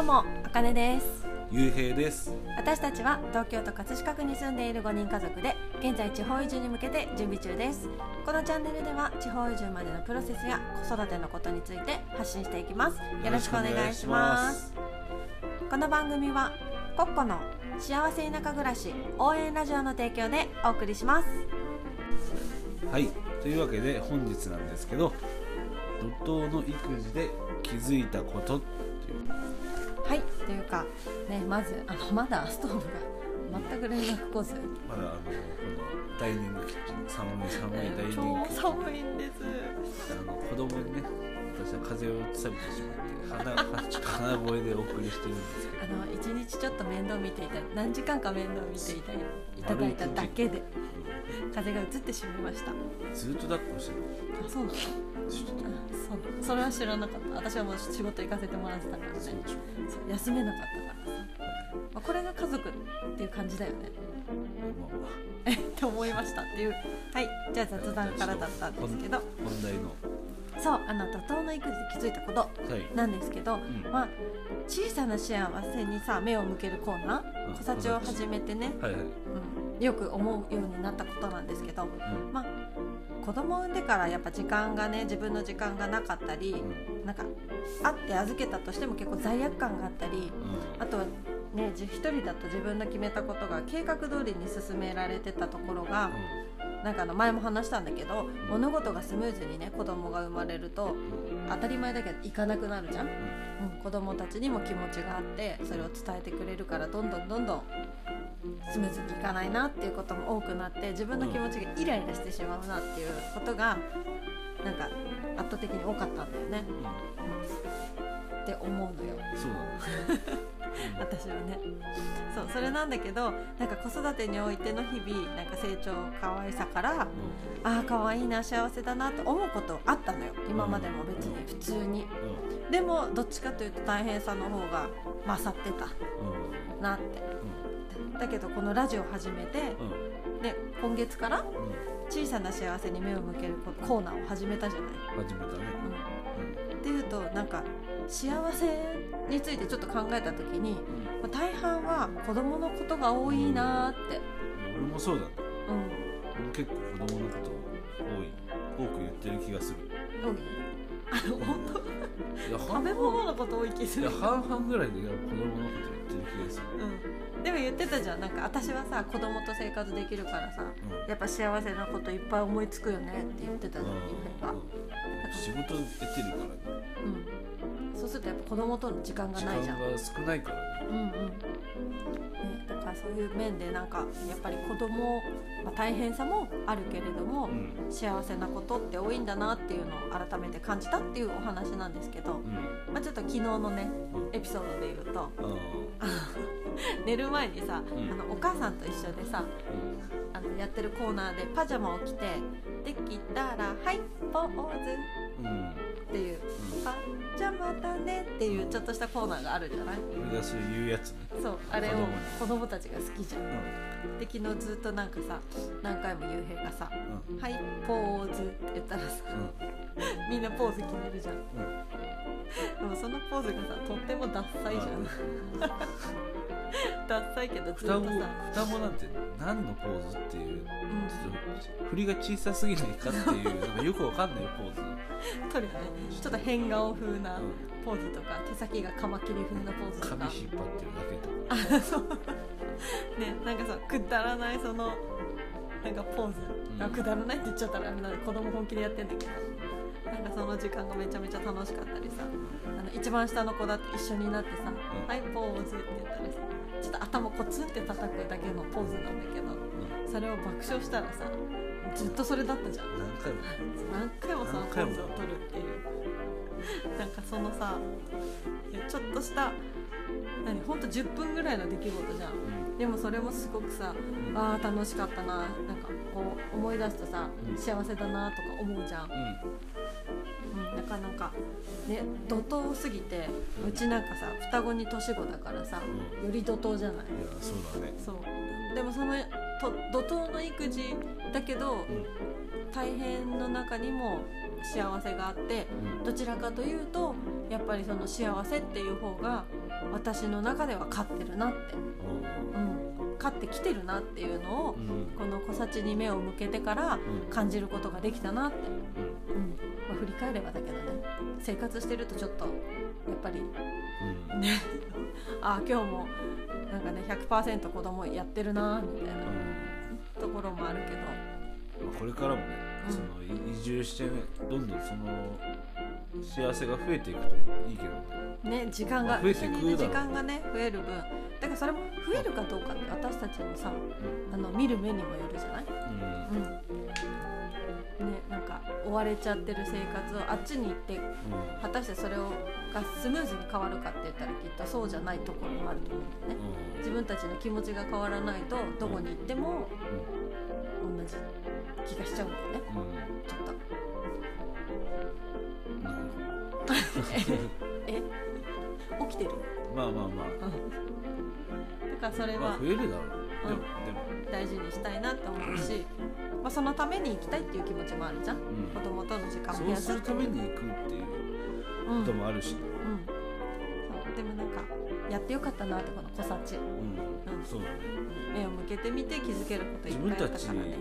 どうもあかねです。ゆうへいです。私たちは東京都葛飾区に住んでいる5人家族で現在地方移住に向けて準備中です。このチャンネルでは地方移住までのプロセスや子育てのことについて発信していきます。よろしくお願いします。この番組はコッコの幸せ田舎暮らし応援ラジオの提供でお送りします。はい。というわけで本日なんですけど怒涛の育児で気づいたことっていうはいというかねまずあのまだストーブが全く連絡来ず。まだあのこのダイニングキッチン寒い寒いダイニングキッチン。超寒いんです。あの子供にね私は風邪をつさびてしまって鼻ちょっと鼻声でお送りしてるんですけど。あの一日ちょっと面倒見ていた何時間か面倒見ていたいただいただけで風が移ってしまいました。ずっと抱っこしてる。あそうなのそう。それは知らなかった。私はもう仕事行かせてもらってたからね。そう休めなかったからさ、まあ、これが家族っていう感じだよね。えって思いましたっていう。はい。じゃあ雑談からだったんですけど。本題の。そうあの怒涛の育児で気づいたことはい。なんですけど、ん。まあ小さな幸せにさ目を向けるコーナうん。ー「小さち」を始めてね、はいはい。うん、よく思うようになったことなんですけどうん。まあ子供を産んでからやっぱ時間がね自分の時間がなかったりうん。なんか会って預けたとしても結構罪悪感があったりうん。あとはねじ一人だと自分の決めたことが計画通りに進められてたところがなんかあの前も話したんだけど物事がスムーズにね子供が生まれると当たり前だけどいかなくなるじゃん、うん、子供たちにも気持ちがあってそれを伝えてくれるからどんどんどんどんスムーズにいかないなっていうことも多くなって自分の気持ちがイライラしてしまうなっていうことがなんか圧倒的に多かったんだよね、うん、って思うのよ。そうだね 私はね。そうそれなんだけどなんか子育てにおいての日々なんか成長可愛さからああ可愛いな幸せだなと思うことあったのよ。今までも別に普通に。うん。でもどっちかというと大変さの方が勝ってたうん。うんなって。だけどこのラジオ始めてうん。で今月からうん。小さな幸せに目を向けるココーナーを始めたじゃない、始めたね。うん、っていうとなんか幸せについてちょっと考えた時にまあ大半は子供のことが多いなーって、うん。俺もそうだねうん、俺も結構子供のこと多い多く言ってる気がする。多い。あの本当？いや食べ物のこと多い気する。いや半々ぐらいで子供のこと言ってる気がする。うん、でも言ってたじゃん。なんか私はさ子供と生活できるからさうん。やっぱ幸せなこといっぱい思いつくよねって言ってたじゃんゆうん。仕事やってるからねするとやっぱ子供との時間が時ないじゃん。間が少ないから。ねうんうん。ね、だからそういう面でなんかやっぱり子供、まあ、大変さもあるけれども、うん。幸せなことって多いんだなっていうのを改めて感じたっていうお話なんですけど、うん。まあ、ちょっと昨日のねうん。エピソードで言うとあ 寝る前にさ、うん。あのお母さんと一緒でさーあのやってるコーナーでパジャマを着て「できたらはいポーズ」う。ん。うん。っていう「パジャマだね」っていうちょっとしたコーナーがあるじゃない？俺がそう言うやつね。そうあれを子供たちが好きじゃん。うで昨日ずっとなんかさ何回もゆうへいがさんうん「はいポーズ」って言ったらさみんなポーズ決めるじゃん。でもそのポーズがさとってもダッサいじゃん ダッサいけどずっと双子さ双子なんて何のポーズっていううん。振りが小さすぎないかっていうなんかよくわかんないポーズ。撮るよね。ちょっと変顔風なうん。ポーズとか手先がカマキリ風なポーズとか。髪引っ張ってるだけとか。ねなんかさくだらないそのなんかポーズ、うん。あくだらないって言っちゃったらあれな子供本気でやってんだけどなんかその時間がめちゃめちゃ楽しかったりさあの一番下の子だって一緒になってさ「んはいポーズ」って言ったらさちょっと頭コツンって叩くだけのポーズなんだけどうんそれを爆笑したらさずっとそれだったじゃん。何回も。何回もそのポーズを取るっていう。なんかそのさちょっとした何ほんと10分ぐらいの出来事じゃん。うん。でもそれもすごくさうん。あー楽しかったななんかこう思い出すとさうん。幸せだなとか思うじゃん。うん、なかなかね怒涛すぎてうちなんかさ双子に年子だからさうより怒涛じゃない？いやそうだね。そう。でもそのと怒涛の育児だけどうん。大変の中にも幸せがあってうん。どちらかというとやっぱりその幸せっていう方が私の中では勝ってるなって、うん、勝ってきてるなっていうのをうん。この小幸に目を向けてからうん。感じることができたなって、うん振り返ればだけどね。生活してるとちょっとやっぱりうん。ね。あ今日もなんかね100%子供やってるなみたいなところもあるけど。まあこれからもね、うん。そのい移住してねどんどんその幸せが増えていくといいけどね。ね時間がまあ増えているだろう時間がね増える分。だからそれも増えるかどうかって私たちのさあの見る目にもよるじゃない？うん。うん。ね追われちゃってる生活をあっちに行って果たしてそれをがスムーズに変わるかって言ったらきっとそうじゃないところもあると思うんだよね。うん。自分たちの気持ちが変わらないとどこに行っても同じ気がしちゃうんだよね。ちょっと。え？起きてる？どまあまあ。まだからそれあまあは増えるだろう。でもうん。でも大事にしたいなって思うし、まあ、そのために行きたいっていう気持ちもあるじゃん。うん。子供との時間も増そうすやするために行くっていううんこともあるし、うん。そう。でもなんかやってよかったなってこの小幸。うん。うん。そうだね。目を向けてみて気づけることいっ自分ぱいあったからね。に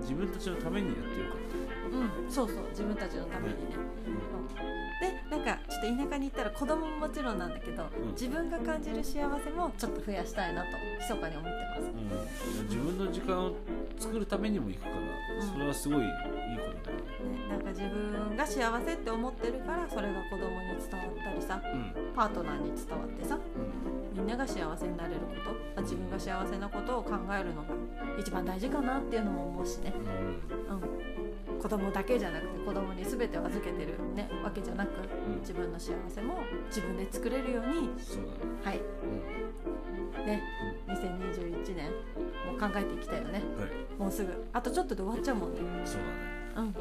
自分たちのためにやってよかった。うん。そうそう。自分たちのためにね、うん。でなんかちょっと田舎に行ったら子供ももちろんなんだけど、ん。自分が感じる幸せもちょっと増やしたいなと密かに思ってます。うん、自分の時間を作るためにも行くから、うん。それはすごいいいことだよね。ね、なんか自分が幸せって思ってるからそれが子供に伝わったりさパートナーに伝わってさみんなが幸せになれること、まあ自分が幸せなことを考えるのが一番大事かなっていうのも思うしね、うん。うん、子供だけじゃなくて子供に全てを預けてる、ね、わけじゃなくうん。自分の幸せも自分で作れるように。はい。うん。ね。2021年もう考えていきたいよね。はい、もうすぐ。あとちょっとで終わっちゃうもんね。そうだね。うん。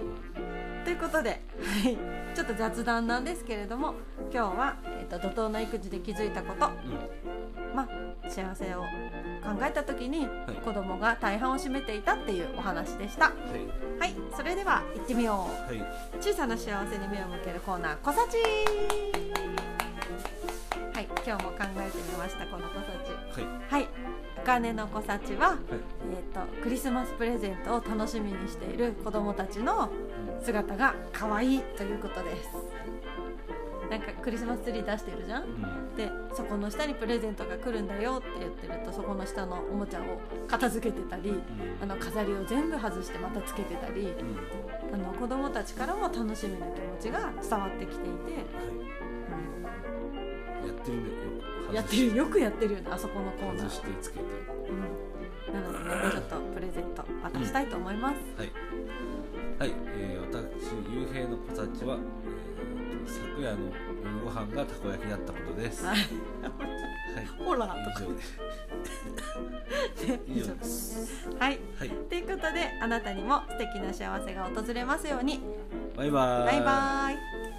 ということで、はい、ちょっと雑談なんですけれども今日は、えー、と怒涛の育児で気づいたこと。うん、まあ幸せを考えた時にい。子供が大半を占めていたっていうお話でした。はい、はい。それでは行ってみよう。はい、小さな幸せに目を向けるコーナー「こさち」はい今日も考えてみましたこのこさち。はい、はいお金のこさちは、はい、えー、とクリスマスプレゼントを楽しみにしている子供たちの姿が可愛いということです。なんかクリスマスツリー出してるじゃん？うん、でそこの下にプレゼントが来るんだよって言ってるとそこの下のおもちゃを片付けてたりうん、あの飾りを全部外してまたつけてたりうん、あの子供たちからも楽しみの気持ちが伝わってきていて、はい、やってるね、よく。やってるよくやってるよねあそこのコーナー外、してつけて。うん、なのでねちょっとプレゼント渡したいと思います、はい。はい、えー、私、ゆうへいの子たちは、えー、と昨夜の夜ご飯がたこ焼きだったことです。ははいい、ほらとか以上です。ね以上です。はいはい、ということであなたにも素敵な幸せが訪れますようにバイバーイ。バイバイ